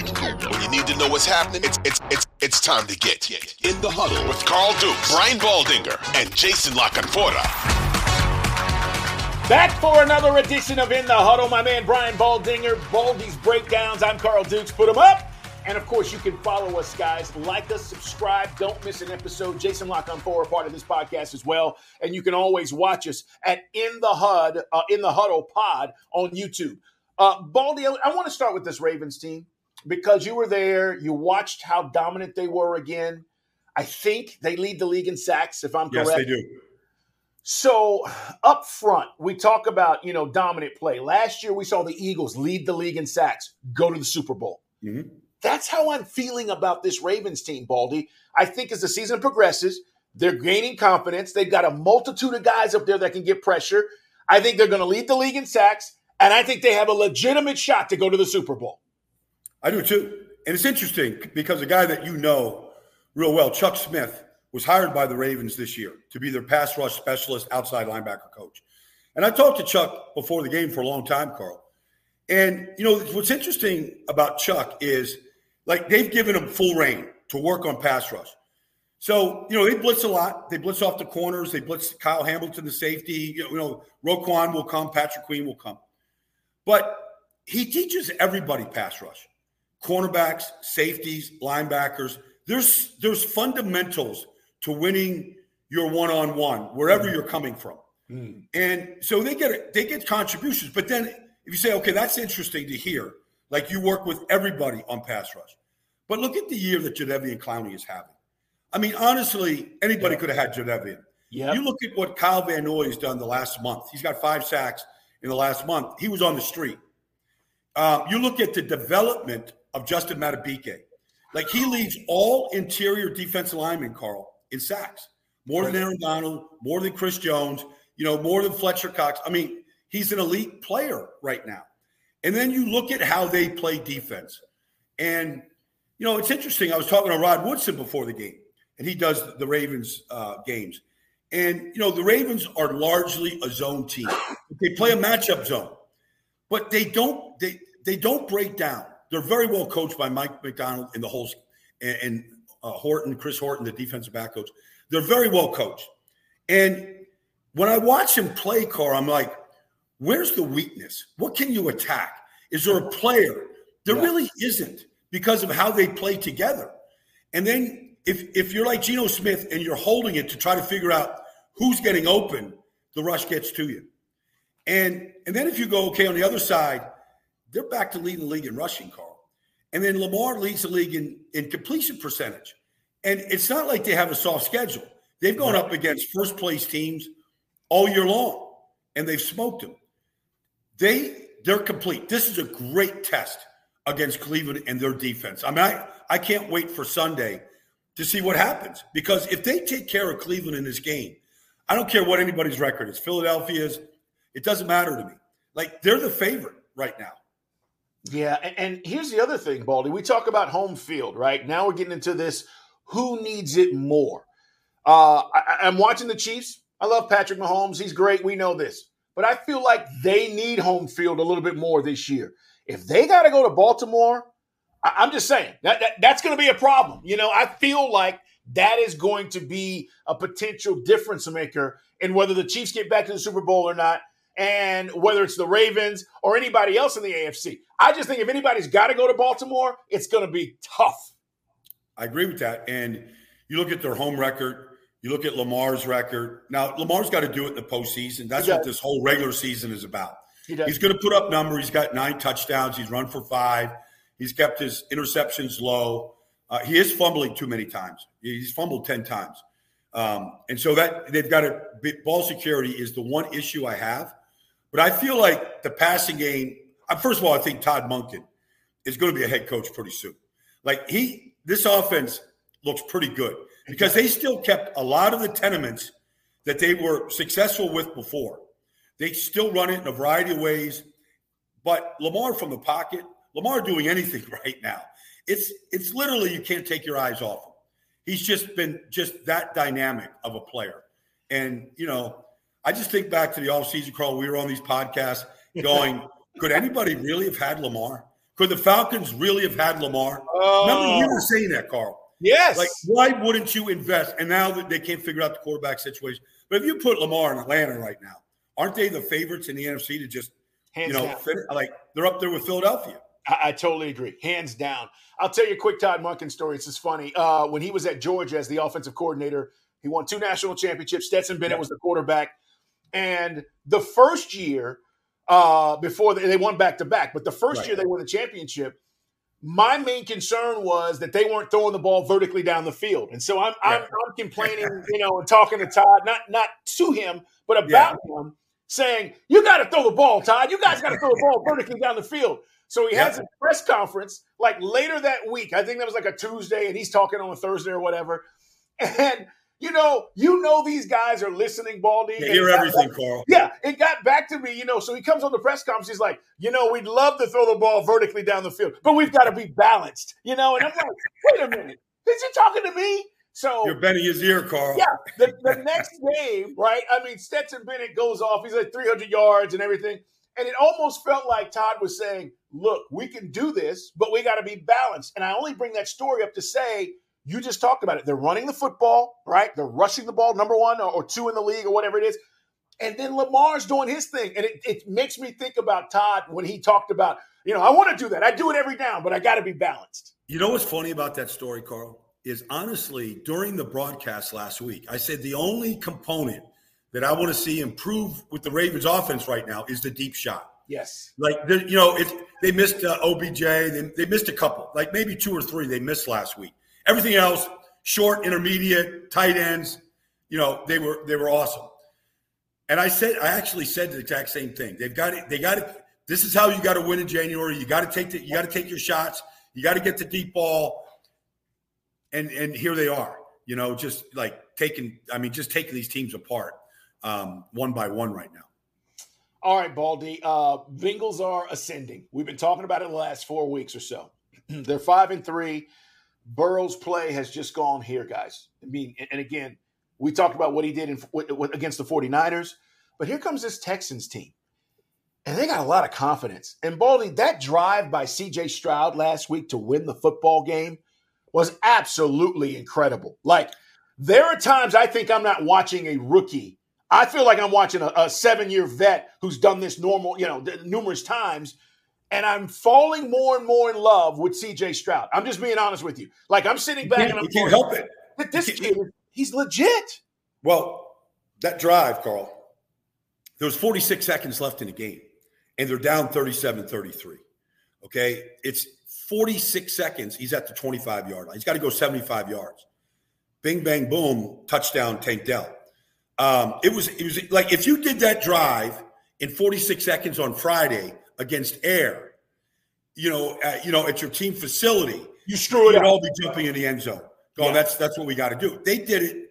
know. When you need to know what's happening, it's it's it's it's time to get in the huddle with Carl Dukes, Brian Baldinger, and Jason La Canfora Back for another edition of In the Huddle. My man Brian Baldinger, Baldy's Breakdowns. I'm Carl Dukes. Put them up. And of course, you can follow us, guys. Like us, subscribe. Don't miss an episode. Jason La Canfora, part of this podcast as well. And you can always watch us at In the HUD, uh, In the Huddle Pod on YouTube. Uh, Baldy, I want to start with this Ravens team because you were there. You watched how dominant they were again. I think they lead the league in sacks, if I'm correct. Yes, they do. So up front, we talk about you know dominant play. Last year, we saw the Eagles lead the league in sacks, go to the Super Bowl. Mm-hmm. That's how I'm feeling about this Ravens team, Baldy. I think as the season progresses, they're gaining confidence. They've got a multitude of guys up there that can get pressure. I think they're going to lead the league in sacks, and I think they have a legitimate shot to go to the Super Bowl. I do too. And it's interesting because a guy that you know real well, Chuck Smith, was hired by the Ravens this year to be their pass rush specialist, outside linebacker coach. And I talked to Chuck before the game for a long time, Carl. And, you know, what's interesting about Chuck is like they've given him full rein to work on pass rush. So, you know, they blitz a lot. They blitz off the corners. They blitz Kyle Hamilton, the safety. You know, Roquan will come. Patrick Queen will come. But he teaches everybody pass rush cornerbacks, safeties, linebackers. There's there's fundamentals to winning your one-on-one wherever mm. you're coming from. Mm. And so they get they get contributions. But then if you say, okay, that's interesting to hear, like you work with everybody on pass rush. But look at the year that Jadeveon Clowney is having. I mean, honestly, anybody yeah. could have had Jadeveon. Yeah. You look at what Kyle Van Noy has done the last month. He's got five sacks in the last month. He was on the street. Uh, you look at the development of Justin Madubuike. Like he leads all interior defensive linemen, Carl, in sacks. More than Aaron Donald, more than Chris Jones, you know, more than Fletcher Cox. I mean, he's an elite player right now. And then you look at how they play defense. And, you know, it's interesting. I was talking to Rod Woodson before the game, and he does the Ravens uh, games. And, you know, the Ravens are largely a zone team. They play a matchup zone, but they don't they they don't break down. They're very well coached by Mike Macdonald and the whole and, and uh, Horton, Chris Horton, the defensive back coach. They're very well coached. And when I watch him play, Carl, I'm like, where's the weakness? What can you attack? Is there a player? There yeah. really isn't because of how they play together. And then if if you're like Geno Smith and you're holding it to try to figure out who's getting open, the rush gets to you. And and then if you go okay on the other side, they're back to leading the league in rushing, Carl. And then Lamar leads the league in, in completion percentage. And it's not like they have a soft schedule. They've gone up against first place teams all year long, and they've smoked them. They they're complete. This is a great test against Cleveland and their defense. I mean, I, I can't wait for Sunday to see what happens because if they take care of Cleveland in this game, I don't care what anybody's record is. Philadelphia's, it doesn't matter to me. Like they're the favorite right now. Yeah, and, and here's the other thing, Baldy. We talk about home field, right? Now we're getting into this who needs it more. Uh, I, I'm watching the Chiefs. I love Patrick Mahomes. He's great. We know this. But I feel like they need home field a little bit more this year. If they got to go to Baltimore, I, am just saying that, that that's going to be a problem. You know, I feel like that is going to be a potential difference maker in whether the Chiefs get back to the Super Bowl or not and whether it's the Ravens or anybody else in the AFC. I just think if anybody's got to go to Baltimore, it's going to be tough. I agree with that. And you look at their home record, you look at Lamar's record. Now, Lamar's got to do it in the postseason. That's what this whole regular season is about. He He's going to put up numbers. He's got nine touchdowns. He's run for five. He's kept his interceptions low. Uh, he is fumbling too many times. He's fumbled 10 times. Um, and so that they've got a ball security is the one issue I have. But I feel like the passing game, uh, first of all, I think Todd Monken is going to be a head coach pretty soon. Like he, this offense looks pretty good because they still kept a lot of the tenements that they were successful with before. They still run it in a variety of ways. But Lamar from the pocket, Lamar doing anything right now, it's it's literally you can't take your eyes off him. He's just been just that dynamic of a player. And you know, I just think back to the offseason crawl. We were on these podcasts going, could anybody really have had Lamar? Could the Falcons really have had Lamar? Oh. Remember, you were saying that, Carl. Yes. Like, why wouldn't you invest? And now that they can't figure out the quarterback situation, but if you put Lamar in Atlanta right now, aren't they the favorites in the NFC to just, Hands you know, fit, like they're up there with Philadelphia? I, I totally agree. Hands down. I'll tell you a quick Todd Monken story. It's just funny. Uh, when he was at Georgia as the offensive coordinator, he won two national championships. Stetson Bennett Yeah. was the quarterback. And the first year, uh, before they, they won back to back, but the first Right. year they won the championship, my main concern was that they weren't throwing the ball vertically down the field. And so I'm, I'm, I'm complaining, you know, and talking to Todd, not, not to him, but about him, saying, You got to throw the ball, Todd. You guys got to throw the ball vertically down the field. So he has Yeah. a press conference like later that week. I think that was like a Tuesday, and he's talking on a Thursday or whatever. And you know, you know these guys are listening, Baldy. They hear everything, back- Carl. yeah, it got back to me, you know. So he comes on the press conference. He's like, you know, we'd love to throw the ball vertically down the field, but we've got to be balanced, you know. And I'm like, wait a minute, is he talking to me? So You're bending his ear, Carl. yeah, the, the next game, right? I mean, Stetson Bennett goes off. He's like 300 yards and everything. And it almost felt like Todd was saying, look, we can do this, but we got to be balanced. And I only bring that story up to say, you just talked about it. They're running the football, right? They're rushing the ball, number one or, or two in the league or whatever it is. And then Lamar's doing his thing. And it, it makes me think about Todd when he talked about, you know, I want to do that. I do it every down, but I got to be balanced. You know what's funny about that story, Carl? Is honestly, during the broadcast last week, I said the only component that I want to see improve with the Ravens offense right now is the deep shot. Yes. Like, you know, it's, they missed uh, OBJ. They, they missed a couple, like maybe two or three they missed last week. Everything else, short, intermediate, tight ends, you know, they were they were awesome. And I said, I actually said the exact same thing. They've got it. They got it. This is how you got to win in January. You got to take the, you got to take your shots. You got to get the deep ball. And and here they are. You know, just like taking. I mean, just taking these teams apart um, one by one right now. All right, Baldy. Uh, Bengals are ascending. We've been talking about it the last four weeks or so. They're five and three. Burrow's play has just gone here, guys. I mean, and- again, we talked about what he did in, against the 49ers, but here comes this Texans team. And they got a lot of confidence. And Baldy, that drive by CJ Stroud last week to win the football game was absolutely incredible. Like, there are times I think I'm not watching a rookie I feel like I'm watching a, a seven year vet who's done this normal, you know, numerous times. And I'm falling more and more in love with CJ Stroud. I'm just being honest with you. Like I'm sitting back and I'm you can't help it. "But This kid, he's legit. Well, that drive, Carl, there was 46 seconds left in the game, and they're down 37 33. Okay. It's 46 seconds. He's at the 25 yard line. He's got to go 75 yards. Bing, bang, boom, touchdown, Tank Dell. Um, it was it was like if you did that drive in 46 seconds on Friday against Air, you know, uh, you know, at your team facility, You screw it up. all be jumping in the end zone. Going, Yeah. that's that's what we got to do. They did it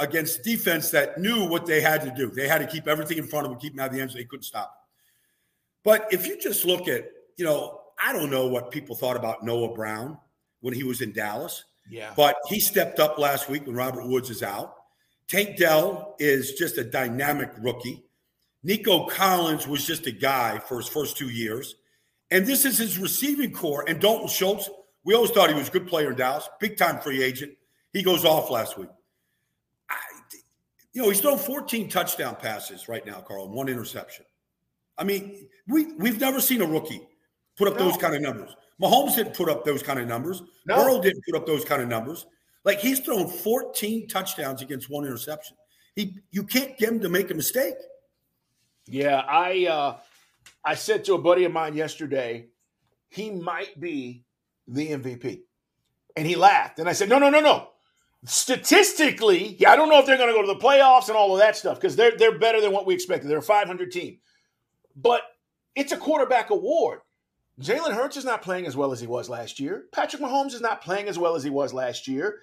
against defense that knew what they had to do. They had to keep everything in front of them, keep them out of the end zone. They couldn't stop. But if you just look at, you know, I don't know what people thought about Noah Brown when he was in Dallas, Yeah. but he stepped up last week when Robert Woods is out. Tank Dell is just a dynamic rookie. Nico Collins was just a guy for his first two years. And this is his receiving corps. And Dalton Schultz, we always thought he was a good player in Dallas, big time free agent. He goes off last week. I, you know, he's thrown 14 touchdown passes right now, Carl, and one interception. I mean, we, we've never seen a rookie put up No. those kind of numbers. Mahomes didn't put up those kind of numbers. No. Burrow didn't put up those kind of numbers. Like he's thrown 14 touchdowns against one interception. He, you can't get him to make a mistake. Yeah, I uh I said to a buddy of mine yesterday, he might be the MVP. And he laughed. And I said, no, no, no, no. Statistically, yeah, I don't know if they're going to go to the playoffs and all of that stuff because they're they're better than what we expected. They're a 500 team, but it's a quarterback award. Jalen Hurts is not playing as well as he was last year. Patrick Mahomes is not playing as well as he was last year.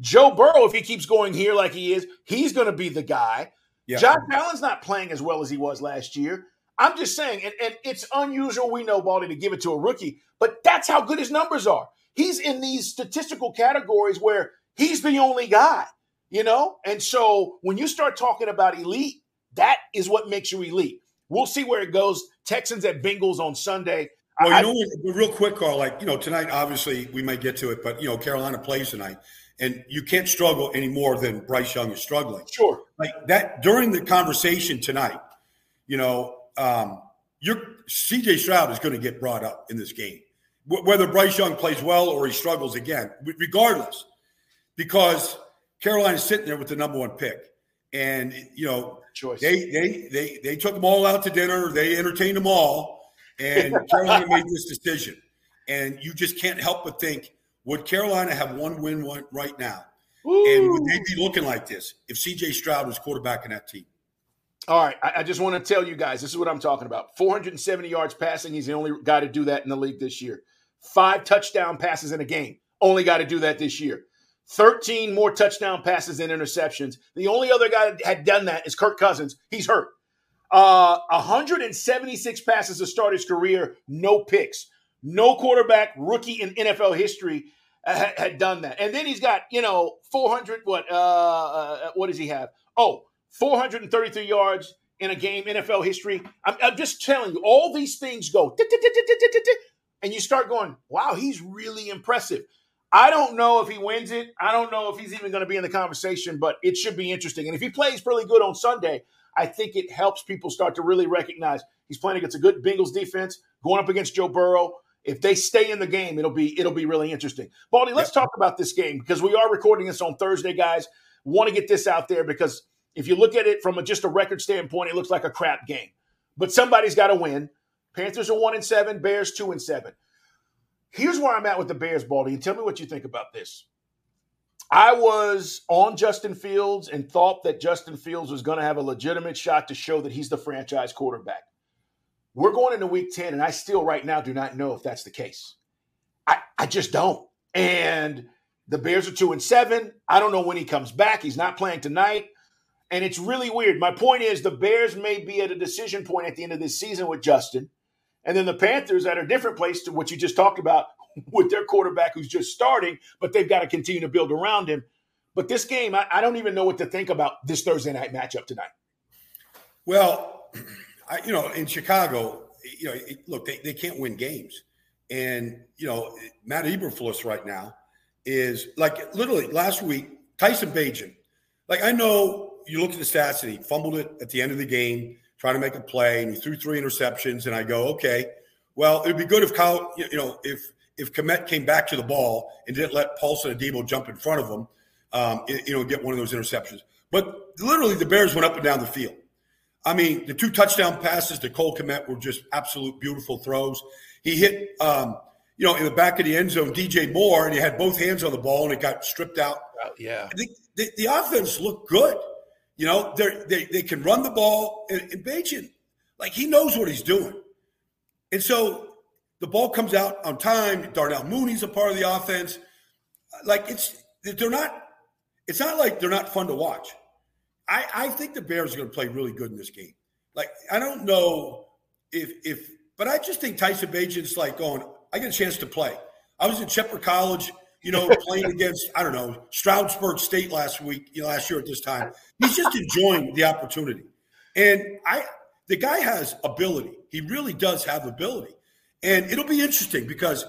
Joe Burrow, if he keeps going here like he is, he's going to be the guy. Yeah. Josh Allen's not playing as well as he was last year. I'm just saying, and, and it's unusual, we know, Baldy, to give it to a rookie, but that's how good his numbers are. He's in these statistical categories where he's the only guy, you know? And so when you start talking about elite, that is what makes you elite. We'll see where it goes. Texans at Bengals on Sunday. Well, you know, real quick, Carl. Like you know, tonight obviously we might get to it, but you know, Carolina plays tonight, and you can't struggle any more than Bryce Young is struggling. Sure, like that during the conversation tonight. You know, um, your CJ Stroud is going to get brought up in this game, w- whether Bryce Young plays well or he struggles again, regardless, because Carolina's sitting there with the number one pick, and you know, choice. They they they they took them all out to dinner. They entertained them all and Carolina made this decision. And you just can't help but think, would Carolina have one win one right now? And would they be looking like this if CJ Stroud was quarterback in that team? All right. I, I just want to tell you guys this is what I'm talking about 470 yards passing. He's the only guy to do that in the league this year. Five touchdown passes in a game. Only guy to do that this year. 13 more touchdown passes than interceptions. The only other guy that had done that is Kirk Cousins. He's hurt. Uh, 176 passes to start his career, no picks. No quarterback rookie in NFL history had, had done that. And then he's got, you know, 400, what, uh, uh, what does he have? Oh, 433 yards in a game, NFL history. I'm, I'm just telling you, all these things go, and you start going, wow, he's really impressive. I don't know if he wins it. I don't know if he's even going to be in the conversation, but it should be interesting. And if he plays really good on Sunday, I think it helps people start to really recognize he's playing against a good Bengals defense, going up against Joe Burrow. If they stay in the game, it'll be it'll be really interesting. Baldy, let's talk about this game because we are recording this on Thursday, guys. Want to get this out there because if you look at it from a, just a record standpoint, it looks like a crap game. But somebody's got to win. Panthers are one and seven, Bears two and seven. Here's where I'm at with the Bears, Baldy, and tell me what you think about this. I was on Justin Fields and thought that Justin Fields was going to have a legitimate shot to show that he's the franchise quarterback. We're going into week 10, and I still right now do not know if that's the case. I, I just don't. And the Bears are two and seven. I don't know when he comes back. He's not playing tonight. And it's really weird. My point is the Bears may be at a decision point at the end of this season with Justin. And then the Panthers at a different place to what you just talked about with their quarterback who's just starting, but they've got to continue to build around him. But this game, I, I don't even know what to think about this Thursday night matchup tonight. Well, I, you know, in Chicago, you know, it, look, they, they can't win games. And, you know, Matt Eberflus right now is like literally last week, Tyson Bagent. Like, I know you look at the stats and he fumbled it at the end of the game, trying to make a play, and he threw three interceptions. And I go, okay, well, it'd be good if Kyle, you know, if if Kmet came back to the ball and didn't let Paulson Adebo jump in front of him, um, you know, get one of those interceptions. But literally, the Bears went up and down the field. I mean, the two touchdown passes to Cole Kmet were just absolute beautiful throws. He hit, um, you know, in the back of the end zone, DJ Moore, and he had both hands on the ball, and it got stripped out. Yeah, the, the, the, offense looked good. You know, they they can run the ball, and, and Bagent, like he knows what he's doing, and so the ball comes out on time. Darnell Mooney's a part of the offense. Like it's they're not. It's not like they're not fun to watch. I, I think the Bears are going to play really good in this game. Like I don't know if if, but I just think Tyson Bagent's like going. I get a chance to play. I was at Shepherd College, you know, playing against I don't know Stroudsburg State last week, you know, last year at this time. He's just enjoying the opportunity, and I the guy has ability. He really does have ability. And it'll be interesting because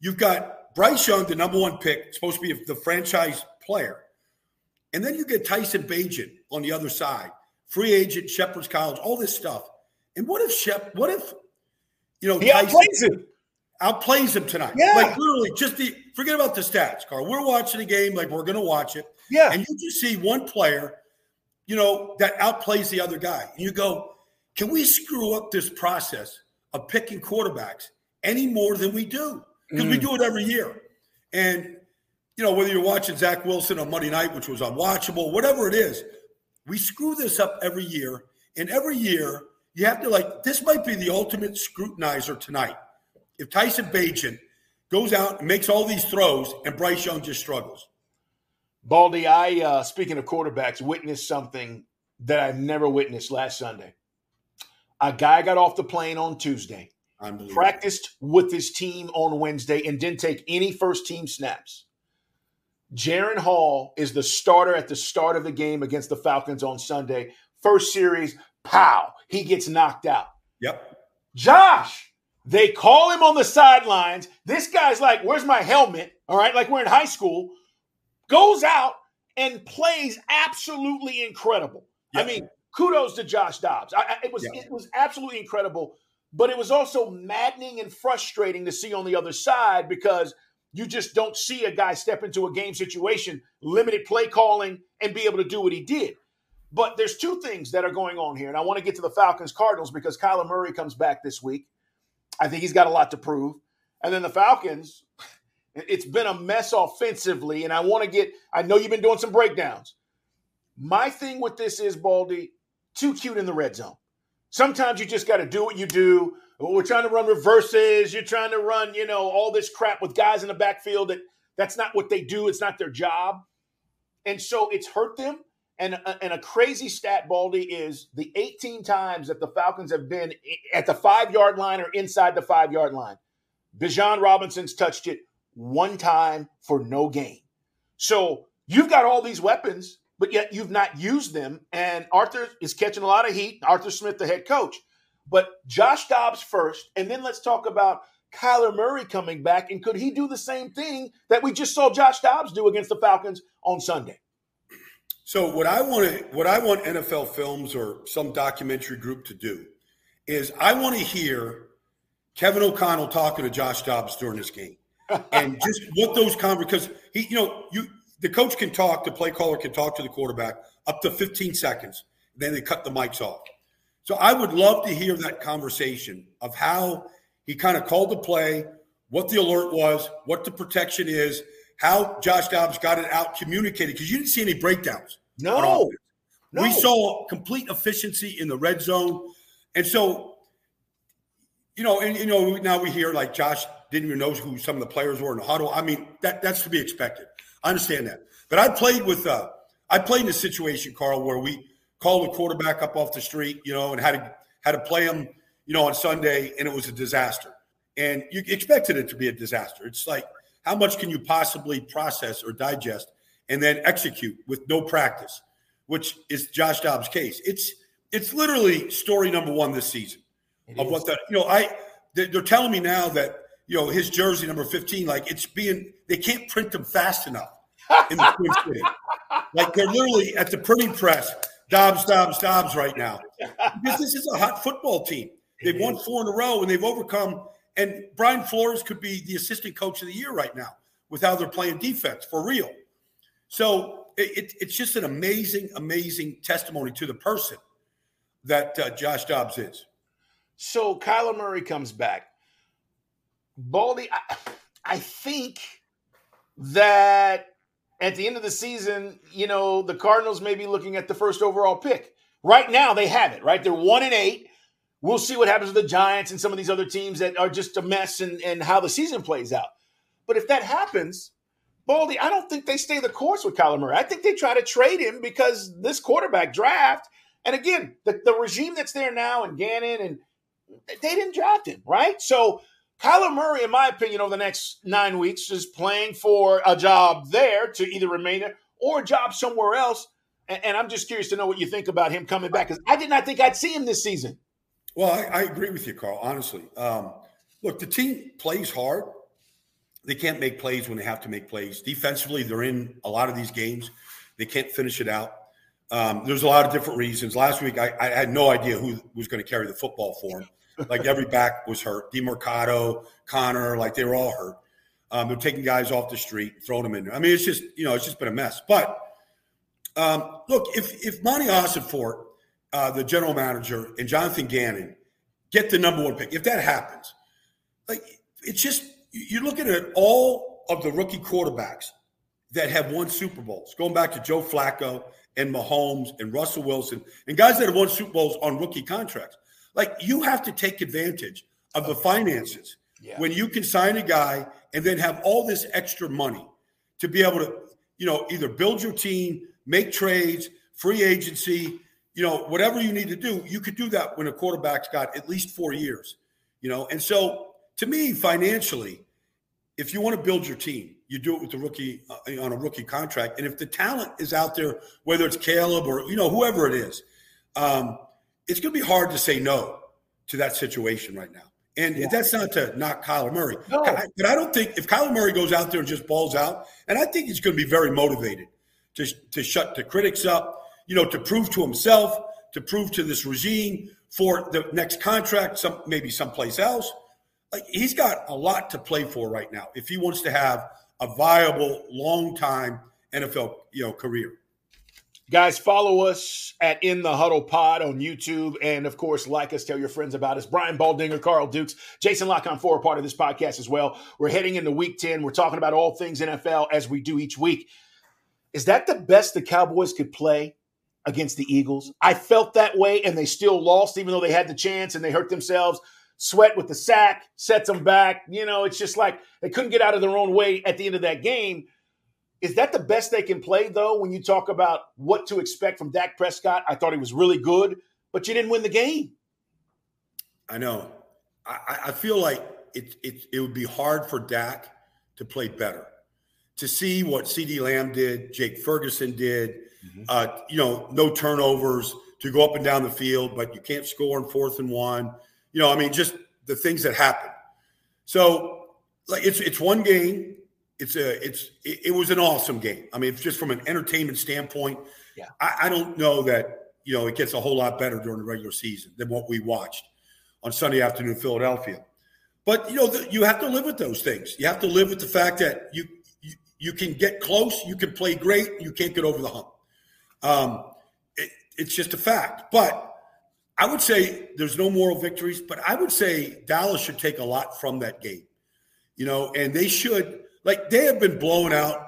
you've got Bryce Young, the number one pick, supposed to be the franchise player. And then you get Tyson Bagent on the other side, free agent, Shepherd's College, all this stuff. And what if Shep, what if, you know, he Tyson outplays him. outplays him tonight? Yeah. Like literally, just the, forget about the stats, Carl. We're watching a game like we're going to watch it. Yeah. And you just see one player, you know, that outplays the other guy. And you go, can we screw up this process of picking quarterbacks any more than we do because mm. we do it every year. And, you know, whether you're watching Zach Wilson on Monday night, which was unwatchable, whatever it is, we screw this up every year. And every year, you have to like, this might be the ultimate scrutinizer tonight. If Tyson Bagent goes out and makes all these throws and Bryce Young just struggles. Baldy, I, uh, speaking of quarterbacks, witnessed something that I've never witnessed last Sunday. A guy got off the plane on Tuesday, practiced with his team on Wednesday, and didn't take any first team snaps. Jaren Hall is the starter at the start of the game against the Falcons on Sunday. First series, pow, he gets knocked out. Yep. Josh, They call him on the sidelines. This guy's like, Where's my helmet? All right, like we're in high school. Goes out and plays absolutely incredible. I mean, kudos to Josh Dobbs. I, I, it was it was absolutely incredible, but it was also maddening and frustrating to see on the other side because you just don't see a guy step into a game situation, limited play calling, and be able to do what he did. But there's two things that are going on here, and I want to get to the Falcons Cardinals because Kyler Murray comes back this week. I think he's got a lot to prove. And then the Falcons, it's been a mess offensively, and I want to get, I know you've been doing some breakdowns. My thing with this is, Baldy, too cute in the red zone. Sometimes you just got to do what you do. We're trying to run reverses. You're trying to run, you know, all this crap with guys in the backfield that that's not what they do. It's not their job. And so it's hurt them. And, uh, and a crazy stat, Baldy, is the 18 times that the Falcons have been at the five yard line or inside the five yard line. Bijan Robinson's touched it one time for no gain. So you've got all these weapons, but yet you've not used them. And Arthur is catching a lot of heat. Arthur Smith, the head coach. But Josh Dobbs first, and then let's talk about Kyler Murray coming back. And could he do the same thing that we just saw Josh Dobbs do against the Falcons on Sunday? So what I want to, what I want NFL Films or some documentary group to do is I want to hear Kevin O'Connell talking to Josh Dobbs during this game, and just what those conversations because he, you know, you the coach can talk, the play caller can talk to the quarterback up to 15 seconds, then they cut the mics off. So I would love to hear that conversation of how he kind of called the play, what the alert was, what the protection is, how Josh Dobbs got it out communicated because you didn't see any breakdowns. No. no. We saw complete efficiency in the red zone. And so, you know, and you know, now we hear like Josh didn't even know who some of the players were in the huddle. I mean, that that's to be expected. I understand that. But I played with uh I played in a situation, Carl, where we called a quarterback up off the street, you know, and had to had to play him, you know, on Sunday, and it was a disaster. And you expected it to be a disaster. It's like, how much can you possibly process or digest and then execute with no practice, which is Josh Dobbs' case. It's it's literally story number one this season it of is. what the you know I they're telling me now that you know his jersey number fifteen like it's being they can't print them fast enough in the Twin City. Like they're literally at the printing press, Dobbs, Dobbs, Dobbs right now because this is a hot football team. They've won four in a row and they've overcome. And Brian Flores could be the assistant coach of the year right now with how they're playing defense for real. So it, it's just an amazing, amazing testimony to the person that uh, Josh Dobbs is. So Kyler Murray comes back. Baldy, I, I think that at the end of the season, you know, the Cardinals may be looking at the first overall pick. Right now, they have it, right? They're one and eight. We'll see what happens with the Giants and some of these other teams that are just a mess and, and how the season plays out. But if that happens, Baldy, I don't think they stay the course with Kyler Murray. I think they try to trade him because this quarterback draft, and again, the, the regime that's there now and Gannon, and they didn't draft him, right? So Kyler Murray, in my opinion, over the next nine weeks is playing for a job there to either remain there or a job somewhere else. And, and I'm just curious to know what you think about him coming back because I did not think I'd see him this season. Well, I, I agree with you, Carl, honestly. Um, look, the team plays hard they can't make plays when they have to make plays. Defensively, they're in a lot of these games. They can't finish it out. Um, there's a lot of different reasons. Last week, I, I had no idea who was going to carry the football for them. Like every back was hurt. Demercado, Connor, like they were all hurt. Um, they're taking guys off the street, throwing them in there. I mean, it's just you know, it's just been a mess. But um, look, if if Monty Ossenfort, uh, the general manager, and Jonathan Gannon get the number one pick, if that happens, like it's just you're looking at all of the rookie quarterbacks that have won Super Bowls, going back to Joe Flacco and Mahomes and Russell Wilson and guys that have won Super Bowls on rookie contracts. Like you have to take advantage of the finances yeah. when you can sign a guy and then have all this extra money to be able to, you know, either build your team, make trades, free agency, you know, whatever you need to do. You could do that when a quarterback's got at least four years, you know, and so to me, financially, if you want to build your team, you do it with the rookie uh, on a rookie contract. And if the talent is out there, whether it's Caleb or you know whoever it is, um, it's going to be hard to say no to that situation right now. And Yeah. that's not to knock Kyler Murray. No. But I don't think if Kyler Murray goes out there and just balls out, and I think he's going to be very motivated to, to shut the critics up, you know, to prove to himself, to prove to this regime for the next contract, some maybe someplace else. Like he's got a lot to play for right now if he wants to have a viable, long time NFL, you know, career. Guys, follow us at In the Huddle Pod on YouTube. And of course, like us, tell your friends about us. Brian Baldinger, Carl Dukes, Jason La Canfora a part of this podcast as well. We're heading into week 10. We're talking about all things NFL as we do each week. Is that the best the Cowboys could play against the Eagles? I felt that way, and they still lost, even though they had the chance and they hurt themselves. Sweat with the sack, sets them back. You know, it's just like they couldn't get out of their own way at the end of that game. Is that the best they can play, though, when you talk about what to expect from Dak Prescott? I thought he was really good, but you didn't win the game. I know. I, I feel like it, it, it would be hard for Dak to play better. To see what CeeDee Lamb did, Jake Ferguson did, Mm-hmm. uh, you know, no turnovers to go up and down the field, but you can't score in fourth and one. You know, I mean, just the things that happen. So, like, it's it's one game. It's a it's it, it was an awesome game. I mean, it's just from an entertainment standpoint, Yeah. I, I don't know that you know it gets a whole lot better during the regular season than what we watched on Sunday afternoon in Philadelphia. But you know, the, you have to live with those things. You have to live with the fact that you you, you can get close, you can play great, you can't get over the hump. Um, it, it's just a fact. But I would say there's no moral victories. But I would say Dallas should take a lot from that game. You know, and they should like they have been blowing out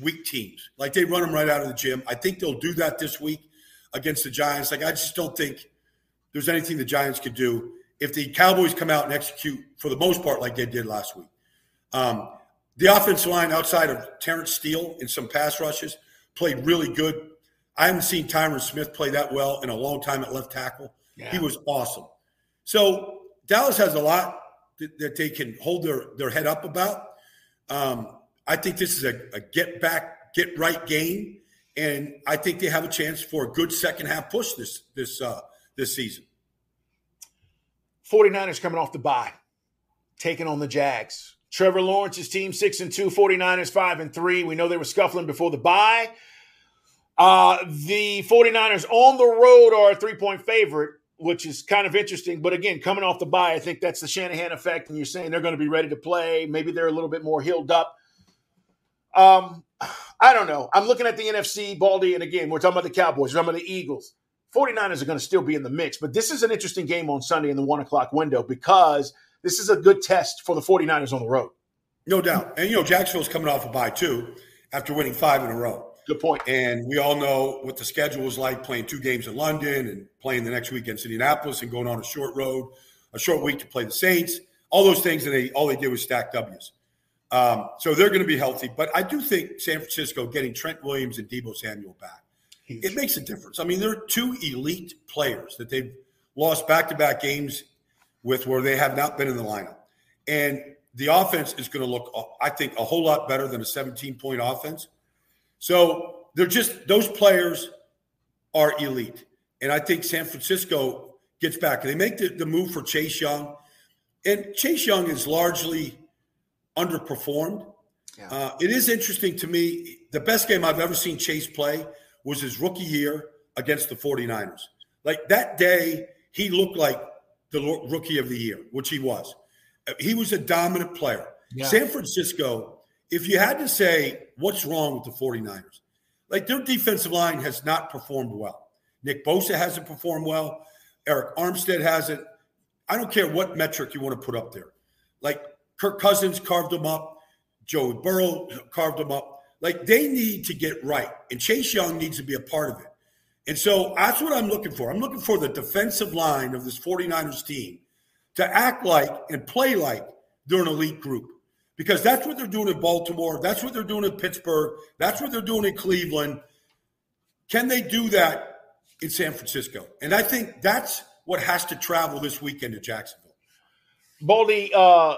weak teams. Like they run them right out of the gym. I think they'll do that this week against the Giants. Like I just don't think there's anything the Giants could do if the Cowboys come out and execute for the most part like they did last week. Um, the offensive line outside of Terence Steele in some pass rushes played really good. I haven't seen Tyron Smith play that well in a long time at left tackle. Yeah. He was awesome. So Dallas has a lot that, that they can hold their, their head up about. Um, I think this is a, a get back, get right game, and I think they have a chance for a good second half push this this uh, this season. 49ers coming off the bye, taking on the Jags. Trevor Lawrence's team, 6 and 2, 49ers 5 and 3. We know they were scuffling before the bye. Uh, the 49ers on the road are a three point favorite, which is kind of interesting. But again, coming off the bye, I think that's the Shanahan effect. And you're saying they're going to be ready to play. Maybe they're a little bit more healed up. Um, I don't know. I'm looking at the NFC, Baldy, and again, we're talking about the Cowboys, we're talking about the Eagles. 49ers are going to still be in the mix, but this is an interesting game on Sunday in the one o'clock window because this is a good test for the 49ers on the road. No doubt. And, you know, Jacksonville's coming off a bye, too, after winning five in a row. Good point. And we all know what the schedule was like playing two games in London and playing the next week against Indianapolis and going on a short road, a short week to play the Saints. All those things, and they all they did was stack W's. Um, so they're going to be healthy. But I do think San Francisco getting Trent Williams and Deebo Samuel back, it makes a difference. I mean, they're two elite players that they've lost back to back games with where they have not been in the lineup. And the offense is going to look, I think, a whole lot better than a 17 point offense. So they're just, those players are elite. And I think San Francisco gets back. They make the, the move for Chase Young. And Chase Young is largely underperformed. Yeah. Uh, it is interesting to me. The best game I've ever seen Chase play was his rookie year against the 49ers. Like that day, he looked like the rookie of the year, which he was. He was a dominant player. Yeah. San Francisco, if you had to say what's wrong with the 49ers, like their defensive line has not performed well. Nick Bosa hasn't performed well. Arik Armstead hasn't. I don't care what metric you want to put up there. Like Kirk Cousins carved them up. Joey Burrow carved them up. Like they need to get right. And Chase Young needs to be a part of it. And so that's what I'm looking for. I'm looking for the defensive line of this 49ers team to act like and play like they're an elite group. Because that's what they're doing in Baltimore. That's what they're doing in Pittsburgh. That's what they're doing in Cleveland. Can they do that in San Francisco? And I think that's what has to travel this weekend to Jacksonville. Baldy, uh,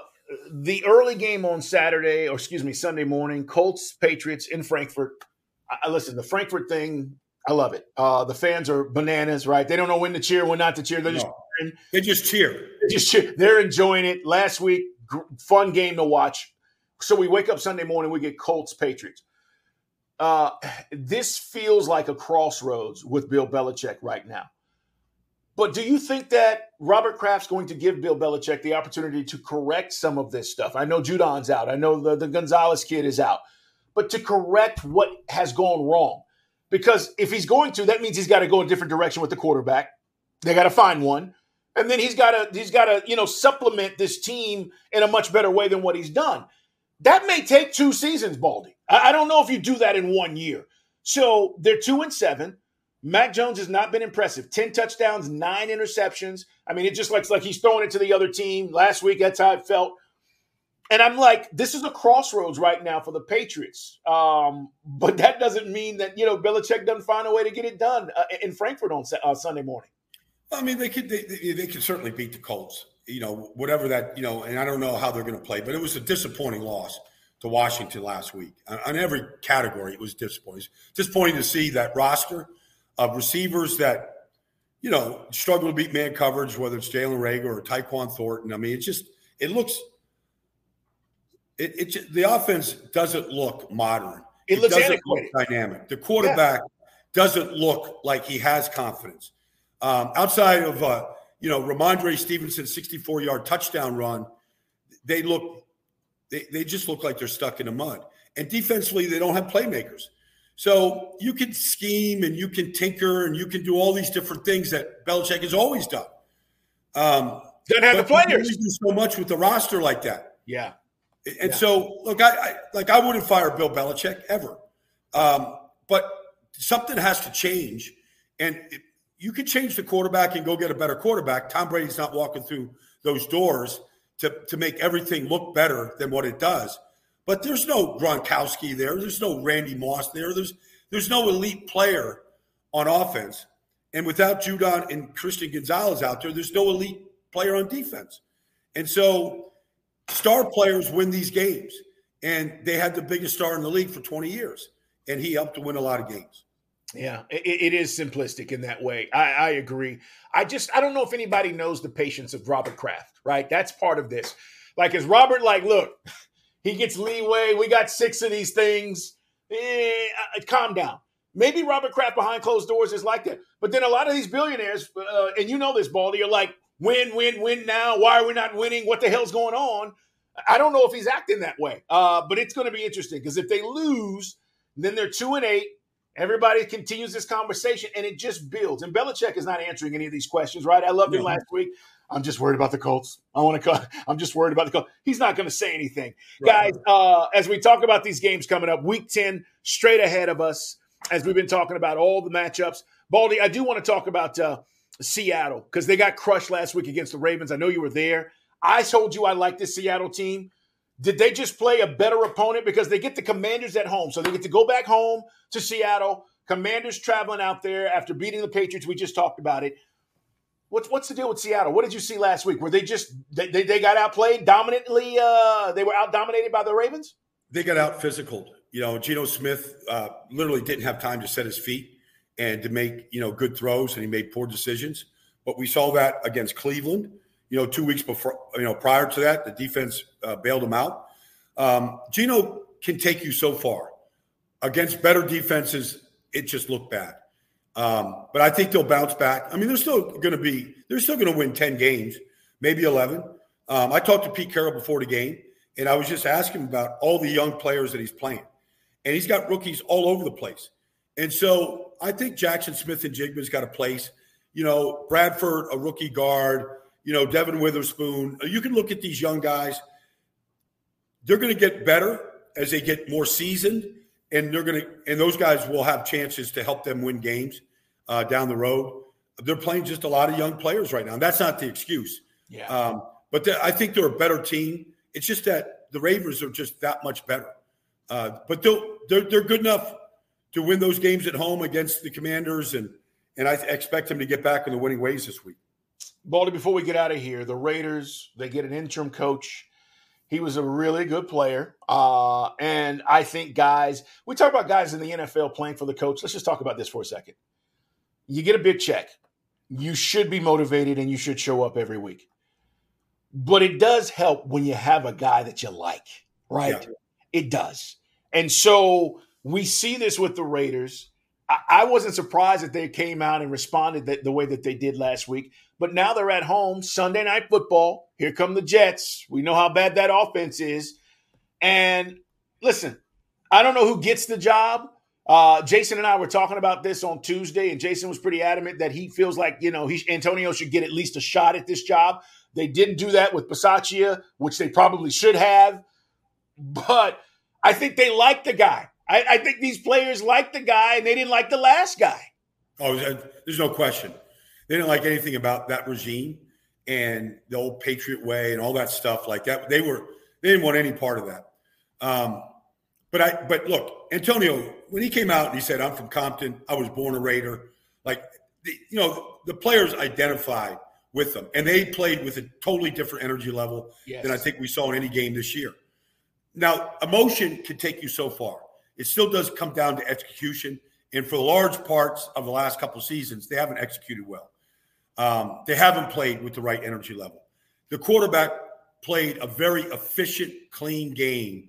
the early game on Saturday, or excuse me, Sunday morning, Colts Patriots in Frankfurt. I, listen, the Frankfurt thing, I love it. Uh, the fans are bananas, right? They don't know when to cheer, when not to cheer. They're just No. They just cheer. They just cheer. They're enjoying it. Last week, fun game to watch. So we wake up Sunday morning, we get Colts Patriots. Uh, this feels like a crossroads with Bill Belichick right now. But do you think that Robert Kraft's going to give Bill Belichick the opportunity to correct some of this stuff? I know Judon's out. I know the, the Gonzalez kid is out. But to correct what has gone wrong. Because if he's going to, that means he's got to go a different direction with the quarterback. They got to find one. And then he's got to he's got to, you know, supplement this team in a much better way than what he's done. That may take two seasons, Baldy. I, I don't know if you do that in one year. So they're two and seven. Mac Jones has not been impressive. 10 touchdowns, nine interceptions. I mean, it just looks like he's throwing it to the other team. Last week, that's how it felt. And I'm like, this is a crossroads right now for the Patriots. Um, but that doesn't mean that, you know, Belichick doesn't find a way to get it done uh, in Frankfurt on uh, Sunday morning. I mean, they could they, they could certainly beat the Colts, you know, whatever that, you know, and I don't know how they're going to play, but it was a disappointing loss to Washington last week. On, on every category, it was disappointing. Disappointing to see that roster – of receivers that, you know, struggle to beat man coverage, whether it's Jalen Reagor or Tyquan Thornton. I mean, it just it looks it, it just, the offense doesn't look modern. It, it looks doesn't look dynamic. The quarterback yeah. doesn't look like he has confidence. Um, outside of uh, you know Rhamondre Stevenson's 64 yard touchdown run, they look they, they just look like they're stuck in the mud. And defensively, they don't have playmakers. So you can scheme and you can tinker and you can do all these different things that Belichick has always done. Um, Doesn't have the players. do so much with the roster like that. Yeah. And yeah. so, look, I, I, like I wouldn't fire Bill Belichick ever, um, but something has to change, and it, you can change the quarterback and go get a better quarterback. Tom Brady's not walking through those doors to to make everything look better than what it does. But there's no Gronkowski there. There's no Randy Moss there. There's there's no elite player on offense. And without Judon and Christian Gonzalez out there, there's no elite player on defense. And so star players win these games. And they had the biggest star in the league for 20 years. And he helped to win a lot of games. Yeah, it, it is simplistic in that way. I, I, agree. I just I don't know if anybody knows the patience of Robert Kraft, right? That's part of this. Like, is Robert like, look, he gets leeway. We got six of these things. Eh, uh, calm down. Maybe Robert Kraft behind closed doors is like that. But then a lot of these billionaires, uh, and you know this, Baldy, are like, win, win, win now. Why are we not winning? What the hell's going on? I don't know if he's acting that way, uh, but it's going to be interesting because if they lose, then they're two and eight. Everybody continues this conversation and it just builds. And Belichick is not answering any of these questions, right? I loved him last week. I'm just worried about the Colts. I want to. Call, I'm just worried about the Colts. He's not going to say anything, right. guys. Uh, as we talk about these games coming up, Week Ten straight ahead of us. As we've been talking about all the matchups, Baldy, I do want to talk about uh, Seattle because they got crushed last week against the Ravens. I know you were there. I told you I like this Seattle team. Did they just play a better opponent because they get the Commanders at home, so they get to go back home to Seattle. Commanders traveling out there after beating the Patriots. We just talked about it. What's what's the deal with Seattle? What did you see last week? Were they just they, they, got outplayed dominantly? Uh, they were out dominated by the Ravens. They got out physical. You know, Geno Smith uh, literally didn't have time to set his feet and to make you know good throws, and he made poor decisions. But we saw that against Cleveland. You know, two weeks before, you know, prior to that, the defense uh, bailed him out. Um, Geno can take you so far against better defenses. It just looked bad. Um, but I think they'll bounce back. I mean, they're still going to be, they're still going to win 10 games, maybe 11. Um, I talked to Pete Carroll before the game, and I was just asking about all the young players that he's playing. And he's got rookies all over the place. And so I think Jackson Smith-Njigba's got a place. You know, Bradford, a rookie guard, you know, Devin Witherspoon. You can look at these young guys. They're going to get better as they get more seasoned and they're going to and those guys will have chances to help them win games uh, down the road. They're playing just a lot of young players right now. And that's not the excuse. Yeah. Um, but I think they're a better team. It's just that the Ravens are just that much better. Uh, but they're, they're they're good enough to win those games at home against the Commanders, and and I expect them to get back in the winning ways this week. Baldy, before we get out of here, the Raiders they get an interim coach he was a really good player. Uh, and I think guys, we talk about guys in the NFL playing for the coach. Let's just talk about this for a second. You get a big check. you should be motivated and you should show up every week. But it does help when you have a guy that you like, right? Yeah. It does. And so we see this with the Raiders. I, wasn't surprised that they came out and responded the way that they did last week. But now they're at home, Sunday night football. Here come the Jets. We know how bad that offense is. And listen, I don't know who gets the job. Uh, Jason and I were talking about this on Tuesday, and Jason was pretty adamant that he feels like you know he Antonio should get at least a shot at this job. They didn't do that with Bisaccia, which they probably should have. But I think they like the guy. I, I, think these players like the guy, and they didn't like the last guy. Oh, there's no question. They didn't like anything about that regime and the old Patriot way and all that stuff like that. They were they didn't want any part of that. Um, but I but look, Antonio, when he came out and he said, "I'm from Compton. I was born a Raider," like the, you know, the players identified with them, and they played with a totally different energy level yes. than I think we saw in any game this year. Now, emotion can take you so far. It still does come down to execution, and for large parts of the last couple seasons, they haven't executed well. Um, they haven't played with the right energy level. The quarterback played a very efficient, clean game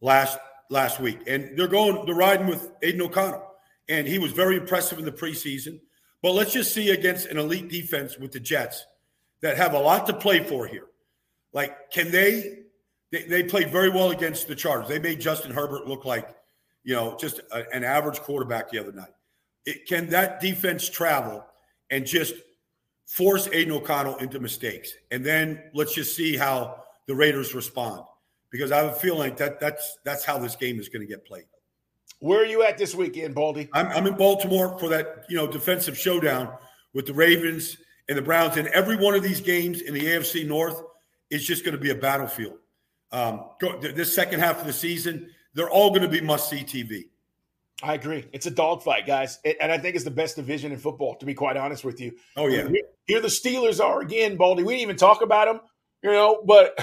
last last week, and they're going they're riding with Aidan O'Connell, and he was very impressive in the preseason. But let's just see against an elite defense with the Jets that have a lot to play for here. Like, can they? They, they played very well against the Chargers. They made Justin Herbert look like, you know, just a, an average quarterback the other night. It, can that defense travel and just force Aidan O'Connell into mistakes? And then let's just see how the Raiders respond because I have a feeling that that's that's how this game is going to get played. Where are you at this weekend, Baldy? I'm, I'm in Baltimore for that you know defensive showdown with the Ravens and the Browns. And every one of these games in the AFC North is just going to be a battlefield. Um, go, this second half of the season, they're all going to be must see TV. I agree. It's a dogfight, guys, it, and I think it's the best division in football. To be quite honest with you. Oh yeah. Here the Steelers are again, Baldy. We didn't even talk about them, you know, but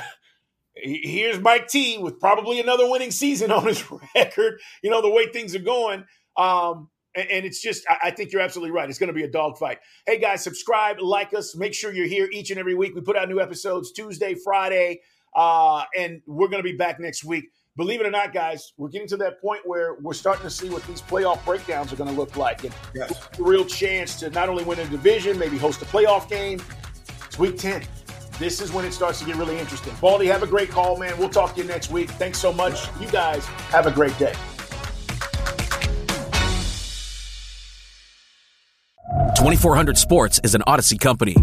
here's Mike T with probably another winning season on his record. You know the way things are going. Um, and, and it's just, I, I think you're absolutely right. It's going to be a dogfight. Hey guys, subscribe, like us, make sure you're here each and every week. We put out new episodes Tuesday, Friday, uh, and we're going to be back next week. Believe it or not, guys, we're getting to that point where we're starting to see what these playoff breakdowns are going to look like, and yes. a real chance to not only win a division, maybe host a playoff game. It's week ten this is when it starts to get really interesting. Baldy, have a great call, man. We'll talk to you next week. Thanks so much. You guys have a great day. 2400 Sports is an Audacy company.